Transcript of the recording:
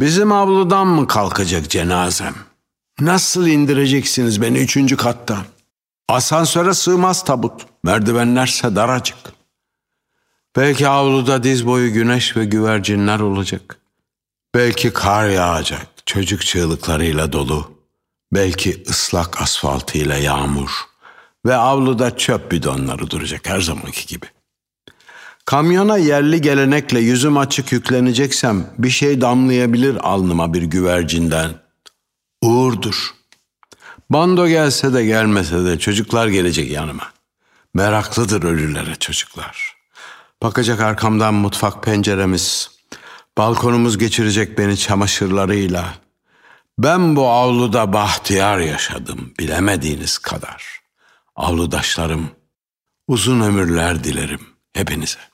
Bizim avludan mı kalkacak cenazem? Nasıl indireceksiniz beni üçüncü kattan? Asansöre sığmaz tabut. Merdivenlerse daracık. Belki avluda diz boyu güneş ve güvercinler olacak. Belki kar yağacak çocuk çığlıklarıyla dolu. Belki ıslak asfaltıyla yağmur. Ve avluda çöp bidonları duracak her zamanki gibi. Kamyona yerli gelenekle yüzüm açık yükleneceksem bir şey damlayabilir alnıma bir güvercinden. Uğurdur. Bando gelse de gelmese de çocuklar gelecek yanıma. Meraklıdır ölülere çocuklar. Bakacak arkamdan mutfak penceremiz. Balkonumuz geçirecek beni çamaşırlarıyla. Ben bu avluda bahtiyar yaşadım bilemediğiniz kadar. Avludaşlarım uzun ömürler dilerim hepinize.